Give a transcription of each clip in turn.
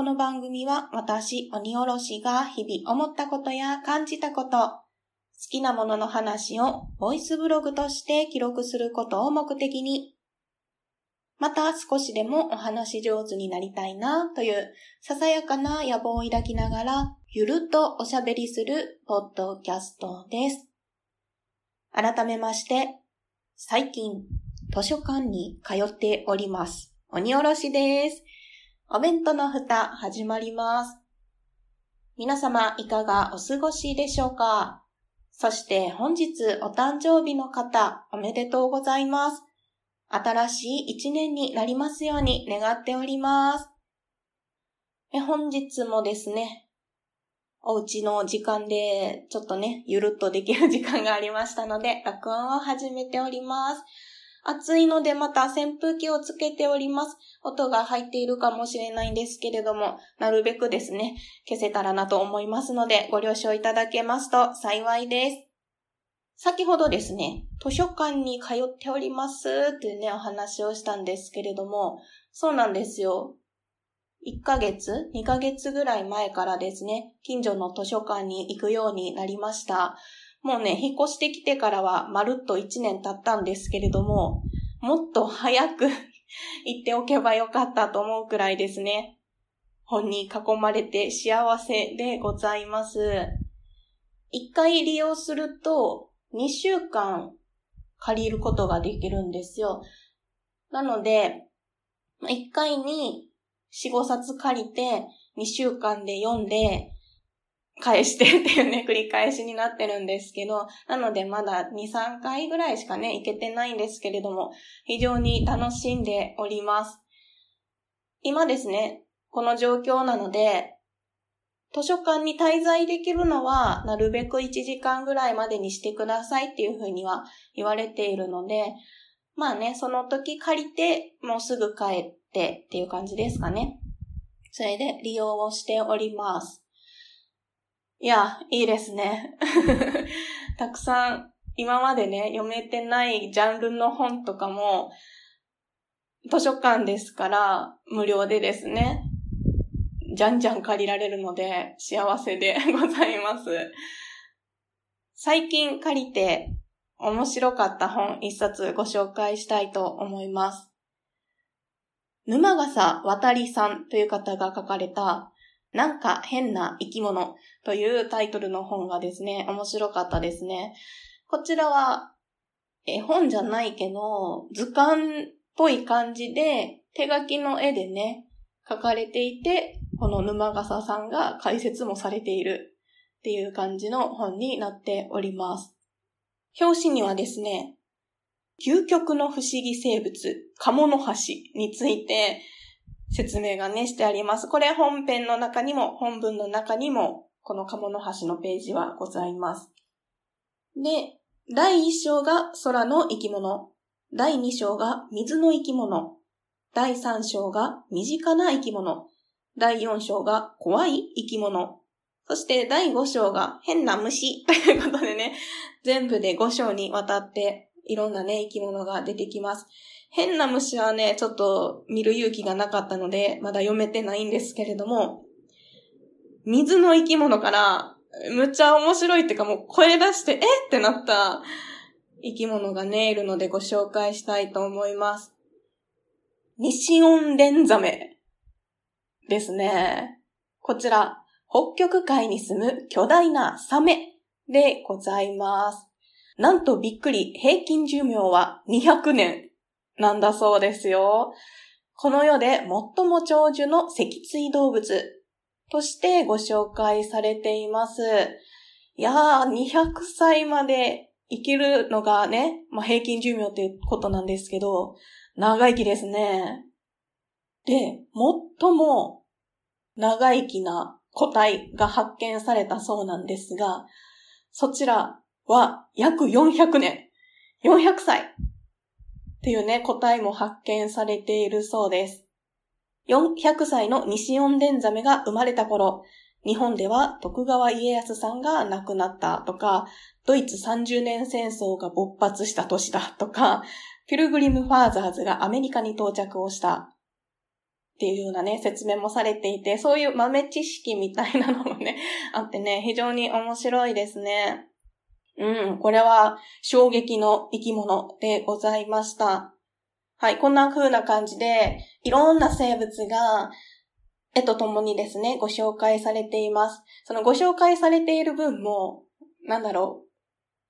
この番組は私、鬼おろしが日々思ったことや感じたこと、好きなものの話をボイスブログとして記録することを目的に、また少しでもお話上手になりたいなというささやかな野望を抱きながらゆるっとおしゃべりするポッドキャストです。改めまして、最近図書館に通っております。鬼おろしです。お弁当の蓋始まります。皆様いかがお過ごしでしょうか？そして本日お誕生日の方おめでとうございます。新しい一年になりますように願っております。え本日もですね、お家の時間でちょっとね、ゆるっとできる時間がありましたので、録音を始めております。暑いのでまた扇風機をつけております。音が入っているかもしれないんですけれども、なるべくですね、消せたらなと思いますので、ご了承いただけますと幸いです。先ほどですね、図書館に通っておりますっていうね、お話をしたんですけれども、そうなんですよ。1ヶ月 ?2 ヶ月ぐらい前からですね、近所の図書館に行くようになりました。もうね、引っ越してきてからはまるっと1年経ったんですけれども、もっと早く 行っておけばよかったと思うくらいですね。本に囲まれて幸せでございます。一回利用すると2週間借りることができるんですよ。なので、一回に4、5冊借りて2週間で読んで、返してっていうね、繰り返しになってるんですけど、なのでまだ2、3回ぐらいしかね、行けてないんですけれども、非常に楽しんでおります。今ですね、この状況なので、図書館に滞在できるのは、なるべく1時間ぐらいまでにしてくださいっていうふうには言われているので、まあね、その時借りて、もうすぐ帰ってっていう感じですかね。それで利用をしております。いや、いいですね。たくさん今までね、読めてないジャンルの本とかも、図書館ですから無料でですね、じゃんじゃん借りられるので幸せで ございます。最近借りて面白かった本一冊ご紹介したいと思います。沼笠渡さんという方が書かれたなんか変な生き物というタイトルの本がですね、面白かったですね。こちらは、絵本じゃないけど、図鑑っぽい感じで、手書きの絵でね、書かれていて、この沼笠さんが解説もされているっていう感じの本になっております。表紙にはですね、究極の不思議生物、カモノハシについて説明がね、してあります。これ本編の中にも、本文の中にも、この鴨の橋のページはございます。で、第1章が空の生き物。第2章が水の生き物。第3章が身近な生き物。第4章が怖い生き物。そして第5章が変な虫ということでね、全部で5章にわたっていろんなね、生き物が出てきます。変な虫はね、ちょっと見る勇気がなかったので、まだ読めてないんですけれども、水の生き物から、むっちゃ面白いっていうかもう声出して、え？ってなった生き物がね、いるのでご紹介したいと思います。西音連ザメですね。こちら、北極海に住む巨大なサメでございます。なんとびっくり、平均寿命は200年なんだそうですよ。この世で最も長寿の脊椎動物としてご紹介されています。いやー、200歳まで生きるのがね、まあ、平均寿命っていうことなんですけど、長生きですね。で、最も長生きな個体が発見されたそうなんですが、そちらは約400年、400歳っていうね、個体も発見されているそうです。400歳の西四伝ザメが生まれた頃、日本では徳川家康さんが亡くなったとか、ドイツ30年戦争が勃発した年だとか、ピルグリム・ファーザーズがアメリカに到着をした。っていうようなね、説明もされていて、そういう豆知識みたいなのもね、あってね、非常に面白いですね。うん、これは衝撃の生き物でございました。はい、こんな風な感じで、いろんな生物が、絵とともにですね、ご紹介されています。そのご紹介されている分も、なんだろう、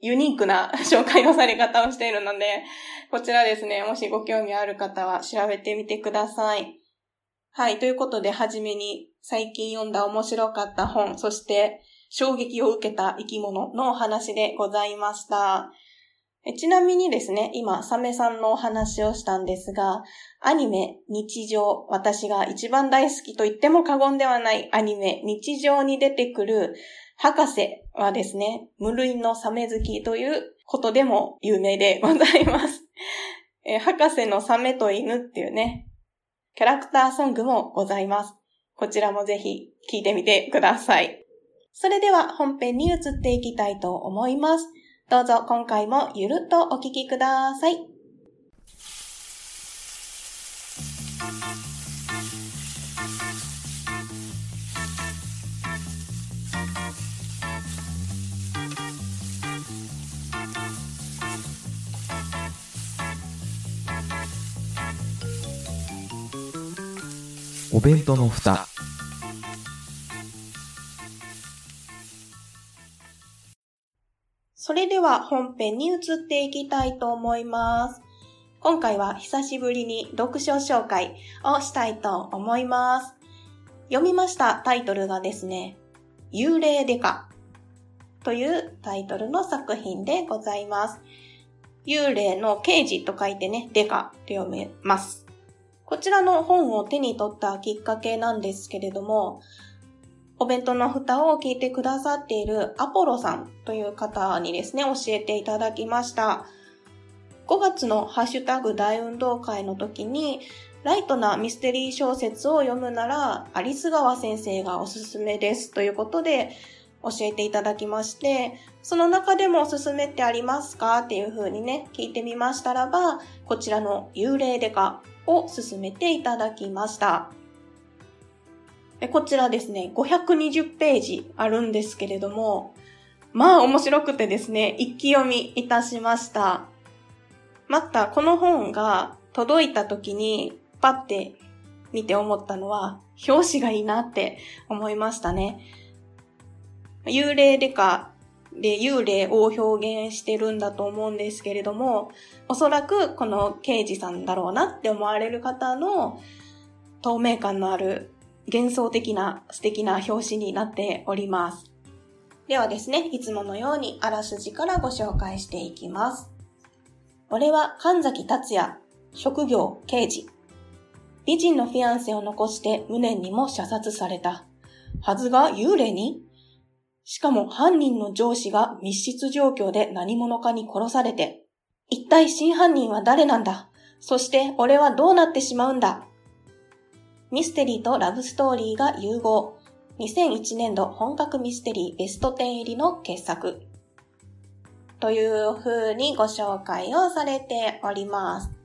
ユニークな 紹介のされ方をしているので、こちらですね、もしご興味ある方は調べてみてください。はい。ということで、はじめに最近読んだ面白かった本、そして衝撃を受けた生き物のお話でございました。ちなみにですね、今、サメさんのお話をしたんですが、アニメ、日常、私が一番大好きと言っても過言ではないアニメ、日常に出てくる博士はですね、無類のサメ好きということでも有名でございます。え博士のサメと犬っていうね、キャラクターソングもございます。こちらもぜひ聴いてみてください。それでは本編に移っていきたいと思います。どうぞ今回もゆるっとお聴きください。お弁当の蓋それでは本編に移っていきたいと思います。今回は久しぶりに読書紹介をしたいと思います。読みましたタイトルがですね、幽霊デカというタイトルの作品でございます。幽霊の刑事と書いてね、デカと読めます。こちらの本を手に取ったきっかけなんですけれども、お弁当の蓋を聞いてくださっているアポロさんという方にですね、教えていただきました。5月のハッシュタグ大運動会の時に、ライトなミステリー小説を読むなら、アリス川先生がおすすめですということで教えていただきまして、その中でもおすすめってありますかっていう風にね、聞いてみましたらば、こちらの幽霊デカを進めていただきました。こちらですね、520ページあるんですけれども、まあ面白くてですね、一気読みいたしました。また、この本が届いた時にパッて見て思ったのは、表紙がいいなって思いましたね。幽霊デカで幽霊を表現してるんだと思うんですけれども、おそらくこの刑事さんだろうなって思われる方の透明感のある幻想的な素敵な表紙になっております。ではですね、いつものようにあらすじからご紹介していきます。俺は神崎達也、職業刑事。美人のフィアンセを残して無念にも射殺された。はずが幽霊に？しかも犯人の上司が密室状況で何者かに殺されて、一体真犯人は誰なんだ？そして俺はどうなってしまうんだ？ミステリーとラブストーリーが融合。2001年度本格ミステリーベスト10入りの傑作。という風にご紹介をされております。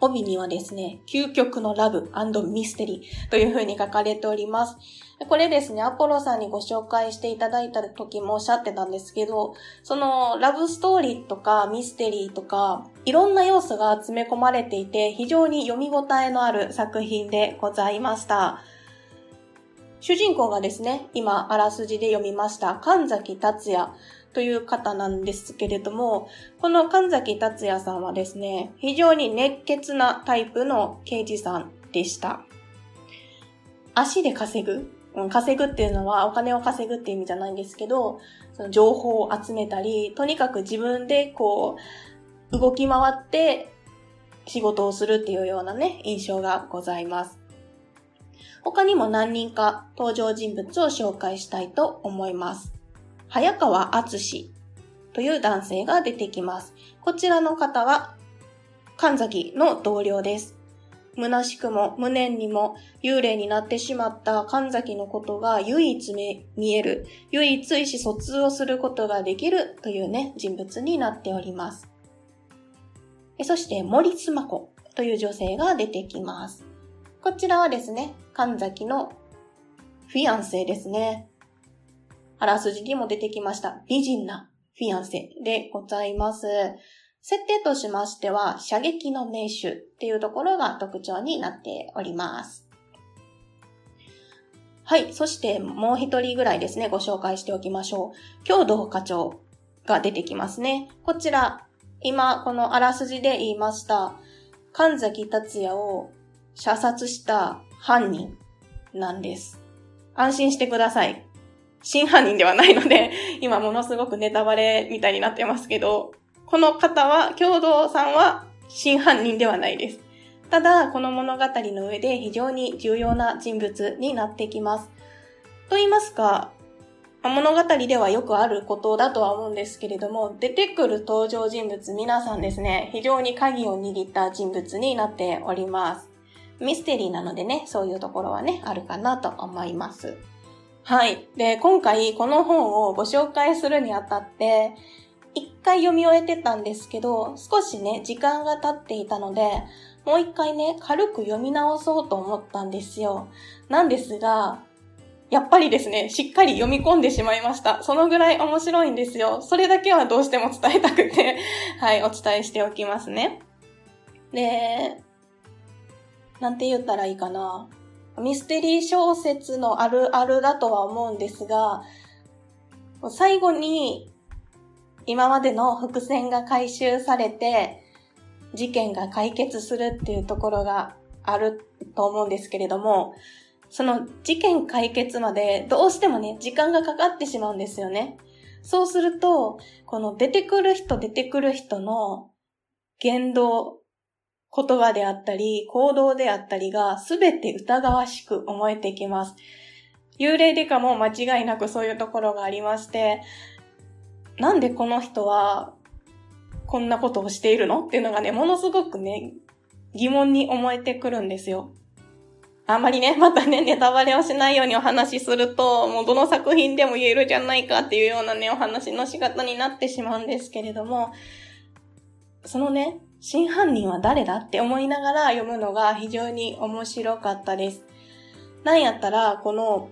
帯にはですね、究極のラブミステリーという風に書かれております。これですね、アポロさんにご紹介していただいた時もおっしゃってたんですけど、そのラブストーリーとかミステリーとか、いろんな要素が詰め込まれていて、非常に読み応えのある作品でございました。主人公がですね、今、あらすじで読みました、神崎達也という方なんですけれども、この神崎達也さんはですね、非常に熱血なタイプの刑事さんでした。足で稼ぐ？稼ぐっていうのはお金を稼ぐって意味じゃないんですけど、その情報を集めたり、とにかく自分でこう、動き回って仕事をするっていうようなね、印象がございます。他にも何人か登場人物を紹介したいと思います。早川敦という男性が出てきます。こちらの方は神崎の同僚です。虚しくも無念にも幽霊になってしまった神崎のことが唯一見える、唯一意思疎通をすることができるというね、人物になっております。そして森妻子という女性が出てきます。こちらはですね、神崎のフィアンセですね。あらすじにも出てきました。美人なフィアンセでございます。設定としましては、射撃の名手っていうところが特徴になっております。はい。そしてもう一人ぐらいですね、ご紹介しておきましょう。共同課長が出てきますね。こちら、今、このあらすじで言いました、神崎達也を射殺した犯人なんです。安心してください。真犯人ではないので、今ものすごくネタバレみたいになってますけど、この方は、共同さんは真犯人ではないです。ただ、この物語の上で非常に重要な人物になってきます。と言いますか、物語ではよくあることだとは思うんですけれども、出てくる登場人物皆さんですね、非常に鍵を握った人物になっております。ミステリーなのでね、そういうところはね、あるかなと思います。はい。で、今回この本をご紹介するにあたって、一回読み終えてたんですけど、少しね、時間が経っていたので、もう一回ね、軽く読み直そうと思ったんですよ。なんですが、やっぱりですね、しっかり読み込んでしまいました。そのぐらい面白いんですよ。それだけはどうしても伝えたくて はい、お伝えしておきますね。で、なんて言ったらいいかな。ミステリー小説のあるあるだとは思うんですが、最後に今までの伏線が回収されて、事件が解決するっていうところがあると思うんですけれども、その事件解決までどうしてもね、時間がかかってしまうんですよね。そうすると、この出てくる人出てくる人の言動、言葉であったり、行動であったりが全て疑わしく思えてきます。幽霊デカも間違いなくそういうところがありまして、なんでこの人はこんなことをしているの？っていうのがね、ものすごくね、疑問に思えてくるんですよ。あんまりね、またね、ネタバレをしないようにお話しすると、もうどの作品でも言えるじゃないかっていうようなね、お話の仕方になってしまうんですけれども、そのね、真犯人は誰だって思いながら読むのが非常に面白かったです。なんやったら、この、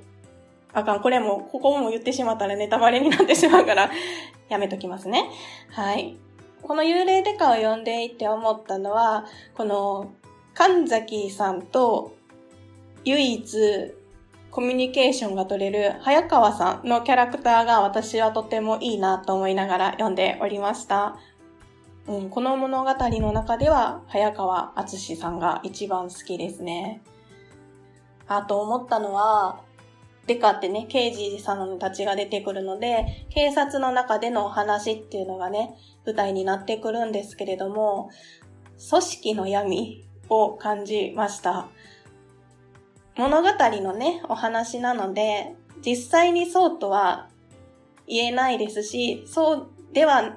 あかん、これも、ここも言ってしまったらネタバレになってしまうから、やめときますね。はい。この幽霊デカを読んでいて思ったのは、この、神崎さんと唯一コミュニケーションが取れる早川さんのキャラクターが私はとてもいいなと思いながら読んでおりました。うん、この物語の中では早川敦さんが一番好きですね。あと思ったのは、デカってね、刑事さんたちが出てくるので、警察の中でのお話っていうのがね、舞台になってくるんですけれども、組織の闇を感じました。物語のね、お話なので、実際にそうとは言えないですし、そうでは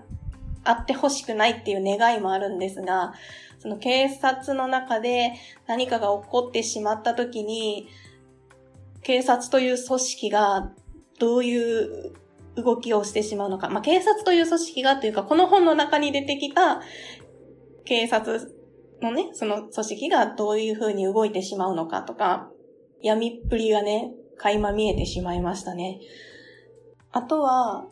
あってほしくないっていう願いもあるんですが、その警察の中で何かが起こってしまった時に、警察という組織がどういう動きをしてしまうのか。まあ、警察という組織がというか、この本の中に出てきた警察のね、その組織がどういう風に動いてしまうのかとか、闇っぷりがね、垣間見えてしまいましたね。あとは、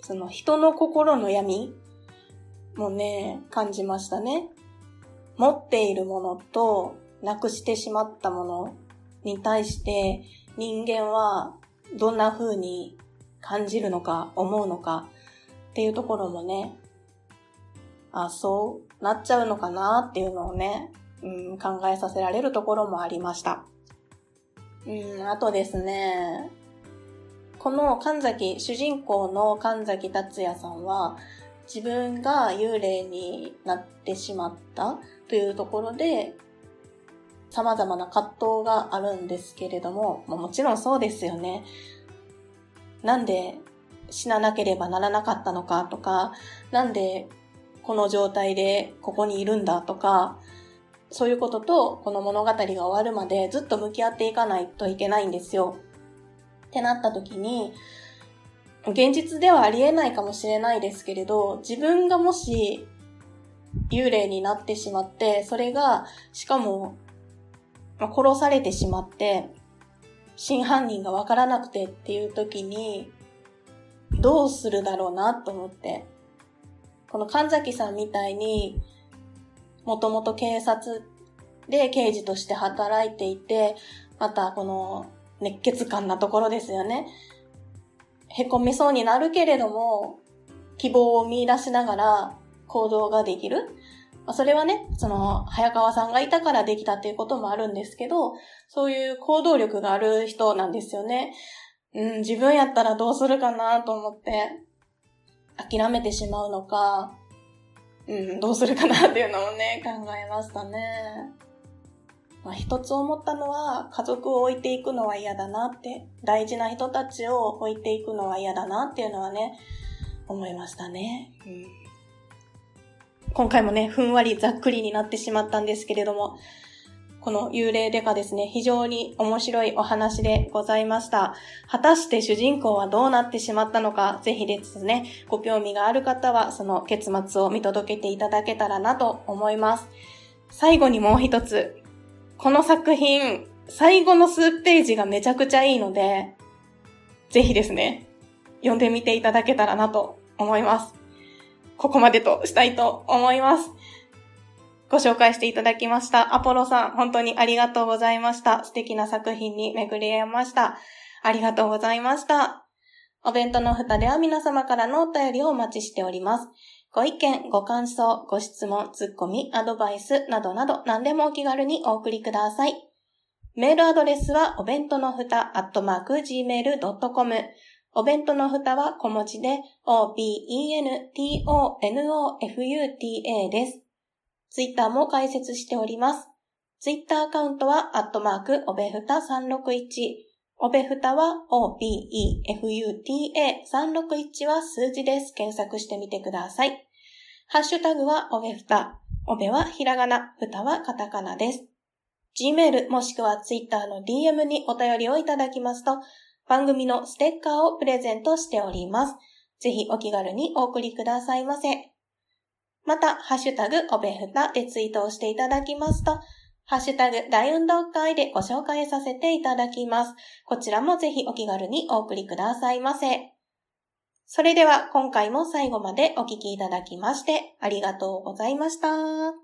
その人の心の闇もね、感じましたね。持っているものと、なくしてしまったものに対して人間はどんな風に感じるのか思うのかっていうところもね、あ、そうなっちゃうのかなっていうのをね、うん、考えさせられるところもありました。うん、あとですね、この神崎、主人公の神崎達也さんは、自分が幽霊になってしまったというところで、様々な葛藤があるんですけれども、もちろんそうですよね。なんで死ななければならなかったのかとか、なんでこの状態でここにいるんだとか、そういうこととこの物語が終わるまでずっと向き合っていかないといけないんですよ。ってなった時に、現実ではありえないかもしれないですけれど、自分がもし幽霊になってしまって、それが、しかもまあ、殺されてしまって、真犯人がわからなくてっていう時に、どうするだろうなと思って。この神崎さんみたいに、もともと警察で刑事として働いていて、またこの熱血感なところですよね。へこみそうになるけれども、希望を見出しながら行動ができる。ま、それはね、その、早川さんがいたからできたっていうこともあるんですけど、そういう行動力がある人なんですよね。うん、自分やったらどうするかなと思って、諦めてしまうのか、うん、どうするかなっていうのをね、考えましたね。まあ、一つ思ったのは、家族を置いていくのは嫌だなって、大事な人たちを置いていくのは嫌だなっていうのはね、思いましたね。うん今回もね、ふんわりざっくりになってしまったんですけれども、この幽霊デカですね、非常に面白いお話でございました。果たして主人公はどうなってしまったのか、ぜひですね、ご興味がある方は、その結末を見届けていただけたらなと思います。最後にもう一つ。この作品、最後の数ページがめちゃくちゃいいので、ぜひですね、読んでみていただけたらなと思います。ここまでとしたいと思います。ご紹介していただきました。アポロさん、本当にありがとうございました。素敵な作品に巡り合いました。ありがとうございました。お弁当の蓋では皆様からのお便りをお待ちしております。ご意見、ご感想、ご質問、ツッコミ、アドバイスなどなど何でもお気軽にお送りください。メールアドレスはお弁当のふた、アットマーク、gmail.com。お弁当の蓋は小文字で obentonofuta です。ツイッターも開設しております。ツイッターアカウントは、アットマーク、おべふた361。おべふたは、obefuta361 は数字です。検索してみてください。ハッシュタグは、おべふた。おべはひらがな、ふたはカタカナです。Gmail もしくは Twitter の DM にお便りをいただきますと、番組のステッカーをプレゼントしております。ぜひお気軽にお送りくださいませ。また、ハッシュタグおべふたでツイートをしていただきますと、ハッシュタグ大運動会でご紹介させていただきます。こちらもぜひお気軽にお送りくださいませ。それでは今回も最後までお聴きいただきましてありがとうございました。